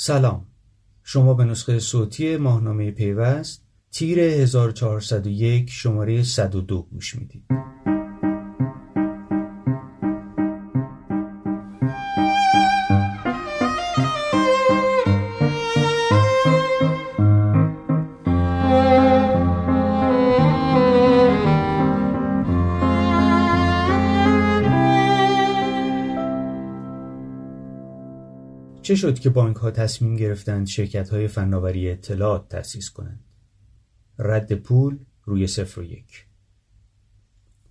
سلام. شما به نسخه صوتی ماهنامه پیوست تیر 1401 شماره 102 گوش می‌دید. چه شد که بانک ها تصمیم گرفتند شرکت های فناوری اطلاعات تأسیس کنند؟ رد پول روی صفر و یک.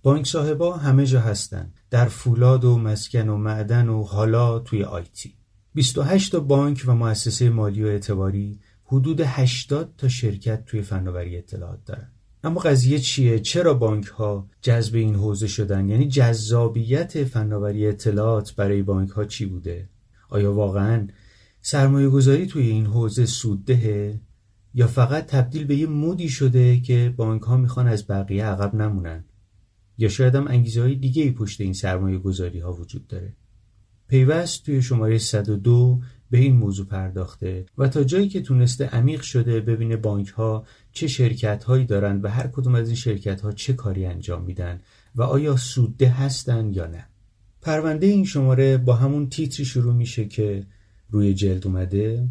بانک صاحبا همه جا هستند در فولاد و مسکن و معدن و حالا توی آیتی 28 تا بانک و مؤسسه مالی و اعتباری حدود 80 تا شرکت توی فناوری اطلاعات دارن. اما قضیه چیه؟ چرا بانک ها جذب این حوزه شدن؟ یعنی جذابیت فناوری اطلاعات برای بانک ها چی بوده؟ آیا واقعا سرمایه گذاری توی این حوزه سوددهه؟ یا فقط تبدیل به یه مودی شده که بانک ها می‌خوان از بقیه عقب نمونن؟ یا شاید هم انگیزه های دیگه ای پشت این سرمایه گذاری ها وجود داره؟ پیوست توی شماره 102 به این موضوع پرداخته و تا جایی که تونسته عمیق شده ببینه بانک ها چه شرکت هایی دارن و هر کدوم از این شرکت ها چه کاری انجام میدن و آیا سودده هستن یا نه. پرونده این شماره با همون تیتری شروع میشه که روی جلد اومده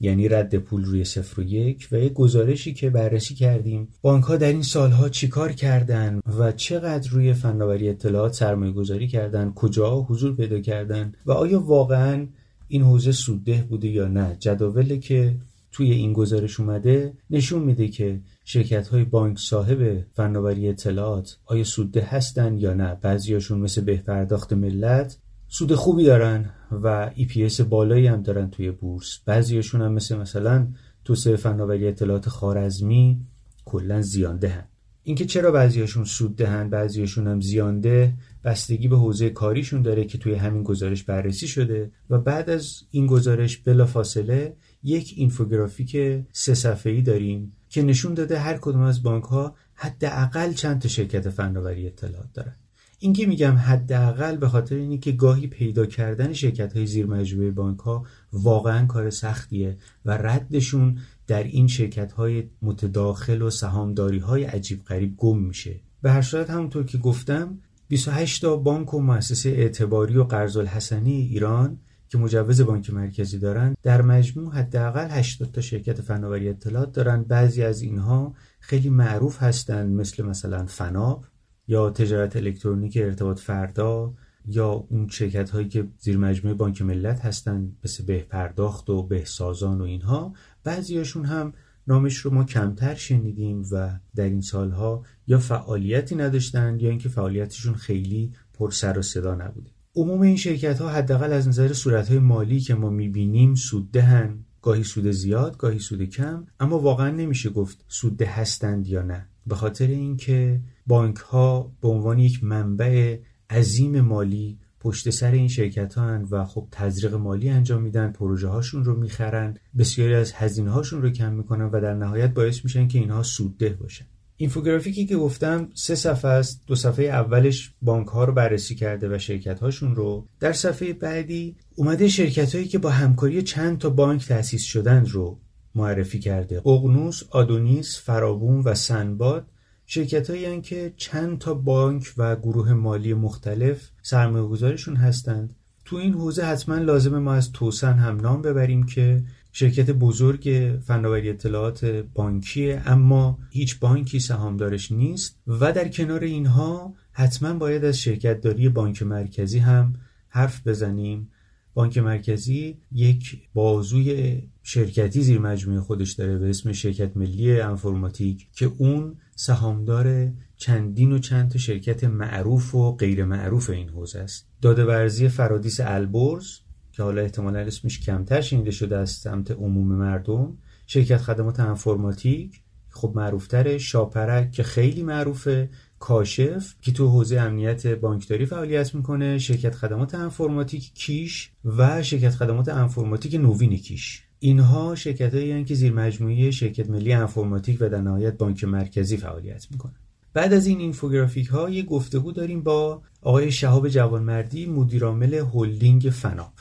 یعنی رد پول روی صفر و یک و یک گزارشی که بررسی کردیم. بانک ها در این سالها چیکار کردن و چقدر روی فناوری اطلاعات سرمایه گذاری کردن کجا حضور پیدا کردن و آیا واقعا این حوزه سودده بوده یا نه؟ جداولی که توی این گزارش اومده نشون میده که شرکت های بانک صاحب فناوری اطلاعات آیا سودده هستن یا نه. بعضیاشون مثل بهپرداخت ملت سود خوبی دارن و EPS بالایی هم دارن توی بورس. بعضیاشون هم مثل مثلا توسعه فناوری اطلاعات خارزمی کلا زیانده هن. اینکه چرا بعضیاشون سود دهن بعضیاشون هم زیانده بستگی به حوزه کاریشون داره که توی همین گزارش بررسی شده و بعد از این گزارش بلا فاصله یک اینفوگرافیک سه صفحه‌ای داریم که نشون داده هر کدوم از بانک ها حداقل چند تا شرکت فناوری اطلاعات دارن. این که میگم حداقل به خاطر اینه که گاهی پیدا کردن شرکت های زیر مجموعه بانک ها واقعا کار سختیه و ردشون در این شرکت های متداخل و سهامداری های عجیب غریب گم میشه. به هر صورت همونطور که گفتم 28 تا بانک و مؤسسه اعتباری و قرض الحسنی ایران که مجوز بانک مرکزی دارن در مجموع حداقل 80 تا شرکت فناوری اطلاعات دارن. بعضی از اینها خیلی معروف هستند مثل مثلا فناب یا تجارت الکترونیک ارتباط فردا یا اون شرکت هایی که زیر مجموعه بانک ملت هستند مثل به پرداخت و بهسازان و اینها. بعضیاشون هم نامش رو ما کمتر شنیدیم و در این سالها یا فعالیتی نداشتند یا اینکه فعالیتشون خیلی پر سر و صدا نبوده. عموم این شرکت ها حداقل از نظر صورت های مالی که ما می‌بینیم سود دهن. گاهی سود زیاد گاهی سود کم. اما واقعا نمیشه گفت سودده هستند یا نه. به خاطر اینکه بانک ها به عنوان یک منبع عظیم مالی پشت سر این شرکت ها و خب تزریق مالی انجام میدن پروژه هاشون رو می‌خرن. بسیاری از هزینه هاشون رو کم می‌کنن و در نهایت باعث میشن که اینها سودده باشن. اینفوگرافیکی که گفتم سه صفحه است دو صفحه اولش بانک ها رو بررسی کرده و شرکت هاشون رو. در صفحه بعدی اومده شرکت هایی که با همکاری چند تا بانک تأسیس شدند رو معرفی کرده. ققنوس، آدونیس، فرابون و سنباد شرکت هایی که چند تا بانک و گروه مالی مختلف سرمایه گذارشون هستند. تو این حوزه حتما لازمه ما از توسن هم نام ببریم که شرکت بزرگ فناوری اطلاعات بانکیه اما هیچ بانکی سهامدارش نیست و در کنار اینها حتما باید از شرکت داری بانک مرکزی هم حرف بزنیم. بانک مرکزی یک بازوی شرکتی زیر مجموعه خودش داره به اسم شرکت ملی انفرماتیک که اون سهامدار چندین و چند تا شرکت معروف و غیر معروف این حوزه است. داده ورزی فرادیس البرز که حالا احتمالا اسمش کمتر شنیده شده از سمت عموم مردم شرکت خدمات انفرماتیک خب معروفتره شاپرک که خیلی معروفه کاشف که تو حوزه امنیت بانکداری فعالیت می‌کنه شرکت خدمات انفرماتیک کیش و شرکت خدمات انفرماتیک نوین کیش. اینها شرکت هایی که زیر مجموعه شرکت ملی انفرماتیک و در نهایت بانک مرکزی فعالیت می‌کنن. بعد از این اینفوگرافیک ها یه گفتگو داریم با آقای شهاب جوانمردی مدیرعامل هلدینگ فناب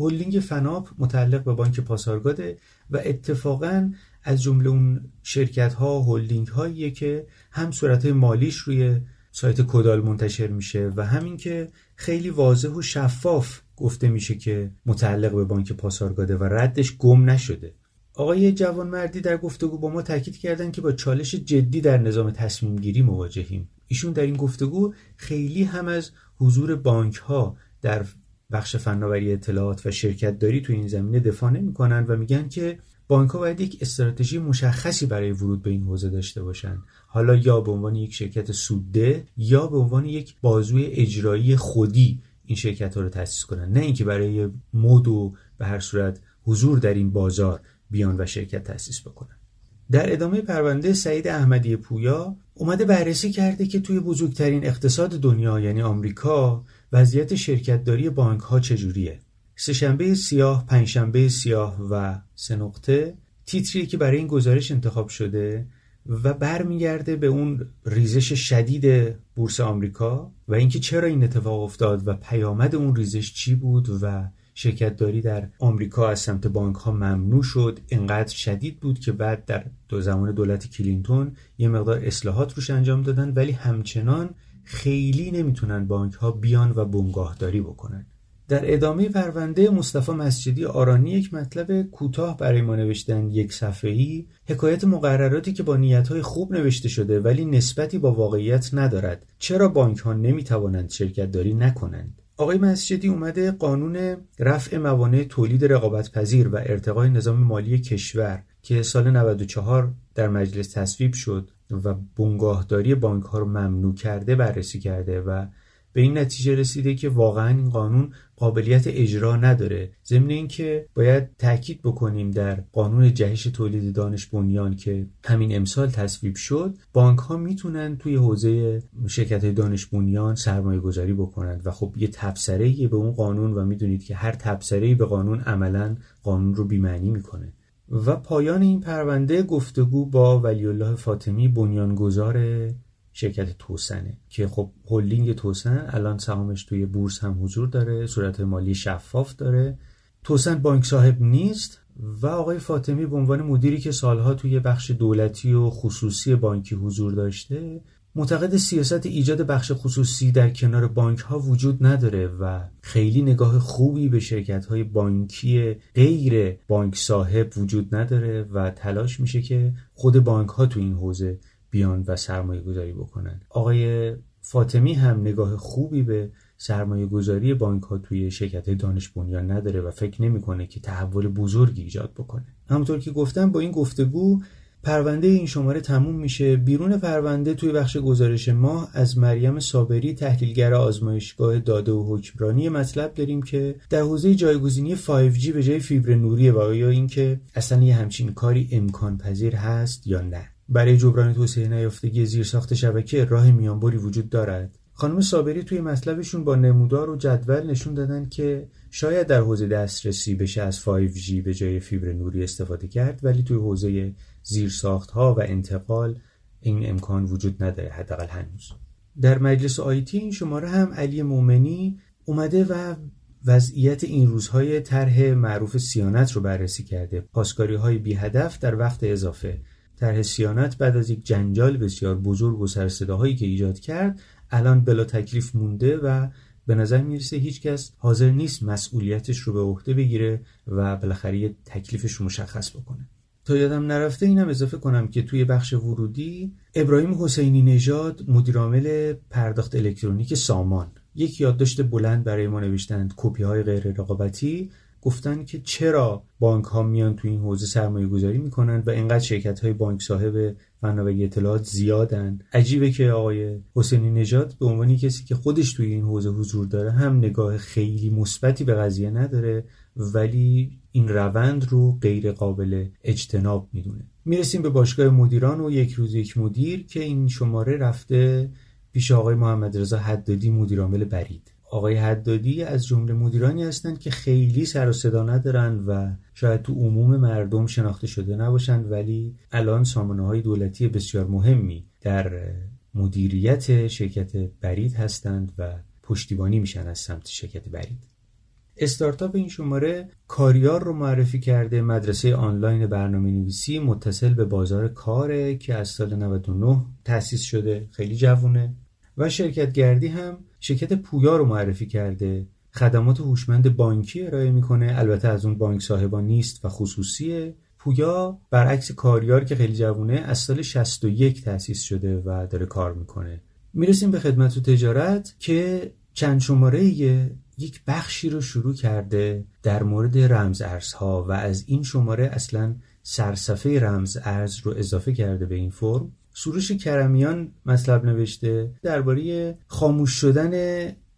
هلدینگ فناپ متعلق به بانک پاسارگاده و اتفاقا از جمله اون شرکت ها هلدینگ هاییه که هم صورت مالیش روی سایت کدال منتشر میشه و همین که خیلی واضح و شفاف گفته میشه که متعلق به بانک پاسارگاده و ردش گم نشده. آقای جوانمردی در گفتگو با ما تاکید کردند که با چالش جدی در نظام تصمیم گیری مواجهیم. ایشون در این گفتگو خیلی هم از حضور بانک ها در بخش فناوری اطلاعات و شرکت داری تو این زمینه دفاع نمی‌کنن و میگن که بانک باید یک استراتژی مشخصی برای ورود به این حوزه داشته باشند حالا یا به عنوان یک شرکت سودده یا به عنوان یک بازوی اجرایی خودی این شرکت ها رو تأسیس کنن. نه اینکه برای مد و به هر صورت حضور در این بازار بیان و شرکت تأسیس بکنن. در ادامه پرونده سعید احمدی پویا اومده بررسی کرده که توی بزرگترین اقتصاد دنیا یعنی آمریکا وضعیت شرکتداری بانک ها چجوریه؟ سهشنبه سیاه، پنجشنبه سیاه و سه نقطه. تیتریه که برای این گزارش انتخاب شده و برمیگرده به اون ریزش شدید بورس آمریکا و اینکه چرا این اتفاق افتاد و پیامد اون ریزش چی بود و شرکتداری در آمریکا از سمت بانک ها ممنوع شد. اینقدر شدید بود که بعد در دو زمان دولت کلینتون یه مقدار اصلاحات روش انجام دادن ولی همچنان خیلی نمی‌تونن بانک ها بیان و بنگاهداری بکنن. در ادامه پرونده مصطفی مسجدی آرانی یک مطلب کوتاه برای ما نوشتن یک صفحه‌ای حکایت مقرراتی که با نیتهای خوب نوشته شده ولی نسبتی با واقعیت ندارد چرا بانک ها نمی توانند شرکت داری نکنند؟ آقای مسجدی اومده قانون رفع موانع تولید رقابت پذیر و ارتقای نظام مالی کشور که سال 94 در مجلس تصویب شد و بنگاهداری بانک ها رو ممنوع کرده بررسی کرده و به این نتیجه رسیده که واقعا این قانون قابلیت اجرا نداره. ضمن اینکه باید تاکید بکنیم در قانون جهش تولید دانش بنیان که همین امسال تصویب شد بانک ها می‌تونن توی حوزه شرکت دانش بنیان سرمایه گذاری بکنند و خب یه تبصره به اون قانون و می‌دونید که هر تبصره به قانون عملا قانون رو بیمعنی می‌کنه. و پایان این پرونده گفتگو با ولی الله فاطمی بنیانگذار شرکت توسنه که خب هلدینگ توسن الان سهامش توی بورس هم حضور داره صورت مالی شفاف داره. توسن بانک صاحب نیست و آقای فاطمی به عنوان مدیری که سالها توی بخش دولتی و خصوصی بانکی حضور داشته معتقد سیاست ایجاد بخش خصوصی در کنار بانک ها وجود نداره و خیلی نگاه خوبی به شرکت های بانکی غیر بانک صاحب وجود نداره و تلاش میشه که خود بانک ها تو این حوزه بیان و سرمایه گذاری بکنن. آقای فاطمی هم نگاه خوبی به سرمایه گذاری بانک ها توی شرکت دانش بنیان نداره و فکر نمی‌کنه که تحول بزرگی ایجاد بکنه. همونطور که گفتم با این گفتگو پرونده این شماره تموم میشه. بیرون پرونده توی بخش گزارش ما از مریم صابری تحلیلگر آزمایشگاه داده و حکمرانی مطلب داریم که در حوزه جایگزینی 5G به جای فیبر نوری و آیا اینکه اصلا یه همچین کاری امکان پذیر هست یا نه. برای جبران توسعه نیافتگی زیرساخت شبکه راه میانبری وجود دارد. خانم صابری توی مطلبشون با نمودار و جدول نشون دادن که شاید در حوزه دسترسی بشه از 5G به جای فیبر نوری استفاده کرد ولی توی حوزه زیرساخت ها و انتقال این امکان وجود نداره حداقل هنوز. در مجلس آیتی این شماره هم علی مومنی اومده و وضعیت این روزهای طرح معروف سیانت رو بررسی کرده. پاسکاری های بی هدف در وقت اضافه طرح سیانت بعد از یک جنجال بسیار بزرگ و سرصداهایی که ایجاد کرد الان بلا تکلیف مونده و به نظر می‌رسه هیچکس حاضر نیست مسئولیتش رو به عهده بگیره و بالاخره تکلیفش رو مشخص بکنه. تا یادم نرفته اینم اضافه کنم که توی بخش ورودی ابراهیم حسینی نژاد مدیرعامل پرداخت الکترونیک سامان. یک یادداشت بلند برای ما نوشتند کپی های غیر رقابتی گفتن که چرا بانک ها میان تو این حوزه سرمایه گذاری می‌کنن و اینقدر شرکت های بانک صاحب فناوری اطلاعات زیادن؟ عجیبه که آقای حسینی نژاد به عنوان کسی که خودش توی این حوزه حضور داره هم نگاه خیلی مثبتی به قضیه نداره ولی این روند رو غیر قابل اجتناب می‌دونه. می‌رسیم به باشگاه مدیران و یک روز یک مدیر که این شماره رفته پیش آقای محمد رضا حدادی مدیرعامل برید. آقای حدادی از جمله مدیرانی هستند که خیلی سر و صدا ندارن و شاید تو عموم مردم شناخته شده نباشند ولی الان سامانه های دولتی بسیار مهمی در مدیریت شرکت برید هستند و پشتیبانی میشن از سمت شرکت برید. استارتاپ این شماره کاریار رو معرفی کرده. مدرسه آنلاین برنامه نویسی متصل به بازار کاره که از سال 99 تأسیس شده. خیلی جوونه. و شرکت گردی هم شرکت پویا رو معرفی کرده. خدمات هوشمند بانکی ارائه می‌کنه. البته از اون بانک صاحبان نیست و خصوصیه. پویا برعکس کاریار که خیلی جوونه از سال 61 تأسیس شده و داره کار می‌کنه. می‌رسیم به خدمت و تجارت که چند شماره یک بخشی رو شروع کرده در مورد رمز ارزها و از این شماره اصلا سرصفه رمز ارز رو اضافه کرده به این فرم. سروش کرمیان مطلب نوشته درباره خاموش شدن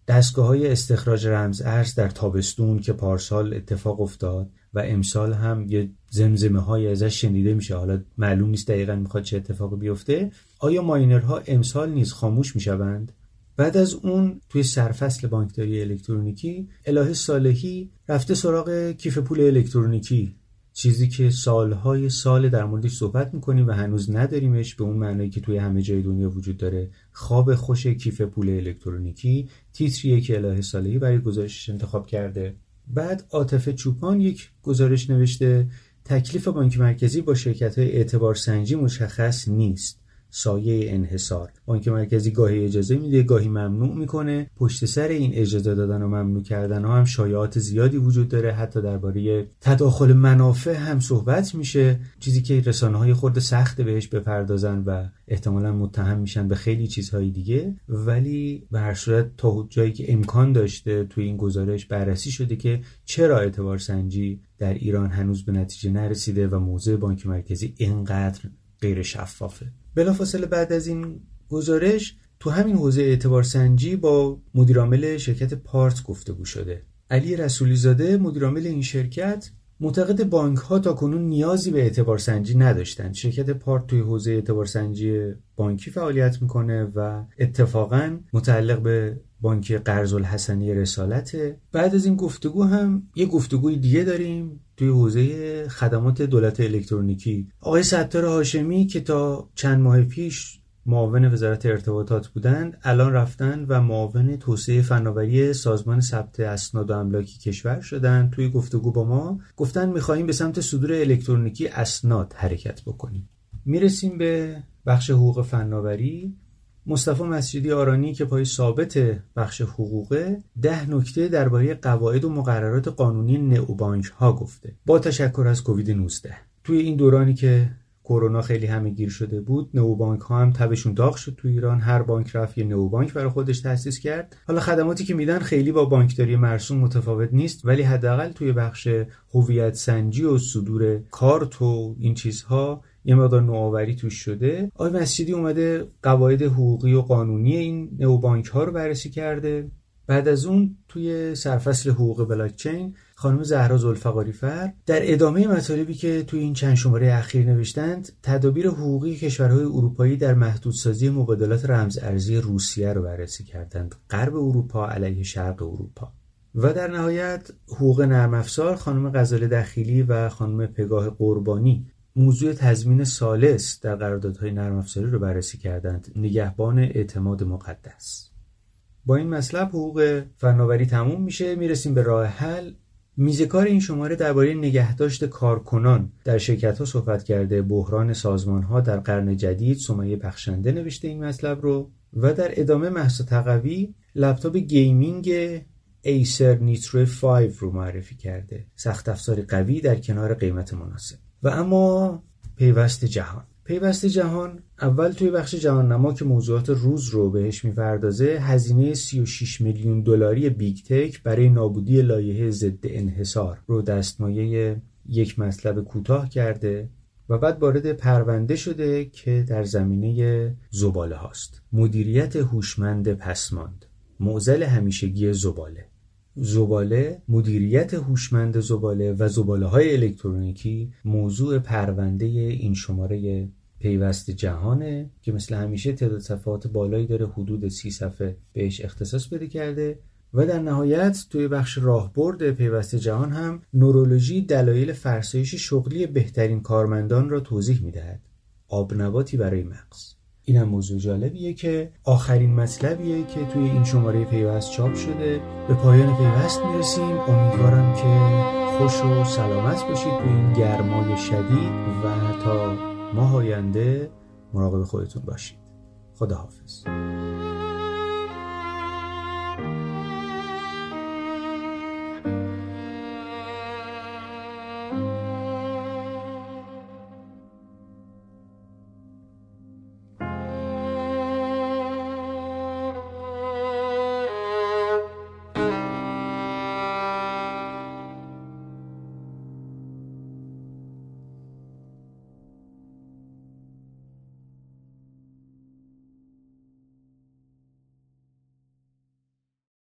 دستگاه های استخراج رمز ارز در تابستون که پارسال اتفاق افتاد و امسال هم یه زمزمه های ازش شنیده میشه. حالا معلوم نیست دقیقا می‌خواد چه اتفاقی بیفته. آیا ماینرها امسال نیز خاموش می‌شوند؟ بعد از اون توی سرفصل بانکداری الکترونیکی الهه صالحی رفته سراغ کیف پول الکترونیکی. چیزی که سالهای سال در موردش صحبت می‌کنیم و هنوز نداریمش به اون معنایی که توی همه جای دنیا وجود داره. خواب خوش کیف پول الکترونیکی تیتریه که الهه صالحی برای گزارشش انتخاب کرده. بعد عاطف چوپان یک گزارش نوشته تکلیف بانک مرکزی با شرکت های اعتبار سنجی مشخص نیست. سایه انحصار. بانک مرکزی گاهی اجازه میده گاهی ممنوع می‌کنه. پشت سر این اجازه دادن و ممنوع کردن ها هم شایعات زیادی وجود داره. حتی درباره تداخل منافع هم صحبت میشه. چیزی که رسانه های خورده سخت بهش بپردازن و احتمالا متهم میشن به خیلی چیزهای دیگه. ولی به هر صورت تا جایی که امکان داشته توی این گزارش بررسی شده که چرا اعتبار سنجی در ایران هنوز به نتیجه نرسیده و موضوع بانک مرکزی اینقدر غیر شفافه. بلافاصله بعد از این گزارش تو همین حوزه اعتبار سنجی با مدیرعامل شرکت پارت گفتگو شده. علی رسولی زاده مدیرعامل این شرکت معتقد بانک ها تا کنون نیازی به اعتبار سنجی نداشتند. شرکت پارت توی حوزه اعتبار سنجی بانکی فعالیت می‌کنه و اتفاقا متعلق به بانک قرض الحسنی رسالته. بعد از این گفتگو هم یه گفتگوی دیگه داریم. توی حوزه خدمات دولت الکترونیکی. آقای ستار هاشمی که تا چند ماه پیش معاون وزارت ارتباطات بودند الان رفتن و معاون توسعه فناوری سازمان ثبت اسناد و املاکی کشور شدن. توی گفتگو با ما گفتن می‌خواهیم به سمت صدور الکترونیکی اسناد حرکت بکنیم. می‌رسیم به بخش حقوق فناوری. مصطفی مسجدی آرانی که پای ثابت بخش حقوقه ده نکته درباره قواعد و مقررات قانونی نئوبانک ها گفته. با تشکر از کووید 19 توی این دورانی که کرونا خیلی همه گیر شده بود نوبانک ها هم تبشون داغ شد تو ایران. هر بانک رفت یه نوبانک برای خودش تأسیس کرد. حالا خدماتی که میدن خیلی با بانکداری مرسوم متفاوت نیست ولی حداقل توی بخش هویت سنجی و صدور کارت و این چیزها یه مقدار نوآوری توش شده. آقای مسجدی اومده قواعد حقوقی و قانونی این نوبانک ها رو بررسی کرده. بعد از اون توی سرفصل حقوق بلاکچین خانم زهرا زلفقاری فر در ادامه مطالبی که توی این چند شماره اخیر نوشتند تدابیر حقوقی کشورهای اروپایی در محدودسازی مبادلات رمز ارزی روسیه رو بررسی کردند. غرب اروپا علیه شرق اروپا. و در نهایت حقوق نرم افزار خانم غزاله دخیلی و خانم پگاه قربانی موضوع تضمین ثالث در قراردادهای نرم افزاری رو بررسی کردند. نگهبان اعتماد مقدس. با این مطلب حقوق فناوری تموم میشه. می‌رسیم به راه حل. میزکار این شماره درباره نگهداشت کارکنان. در شرکت ها صحبت کرده بحران سازمان ها در قرن جدید سمیه بخشنده نوشته این مطلب رو و در ادامه مهسا تقوی لپتاپ gaming ایسر نیترو 5 رو معرفی کرده. سخت افزار قوی در کنار قیمت مناسب. و اما پیوست جهان. پیوست جهان اول توی بخش جهان نما که موضوعات روز رو بهش می‌پردازه هزینه 36 میلیون دلاری big tech برای نابودی لایحه ضد انحصار رو دستمایه یک مطلب کوتاه کرده و بعد وارد پرونده شده که در زمینه زباله هاست. مدیریت هوشمند پسماند. معزل همیشگی زباله. زباله مدیریت هوشمند زباله و زباله های الکترونیکی موضوع پرونده این شماره پیوست جهانه که مثل همیشه تعداد صفحات بالایی داره حدود سی صفحه بهش اختصاص بده کرده و در نهایت توی بخش راهبرد پیوست جهان هم نورولوژی دلایل فرسایش شغلی بهترین کارمندان را توضیح می‌دهد. آبنباتی برای مغز. اینم موضوع جالبیه که آخرین مطلبیه که توی این شماره پیوست چاپ شده. به پایان پیوست می‌رسیم. امیدوارم که خوش و سلامت باشید توی این گرمای شدید و تا ماه آینده مراقب خودتون باشید. خداحافظ.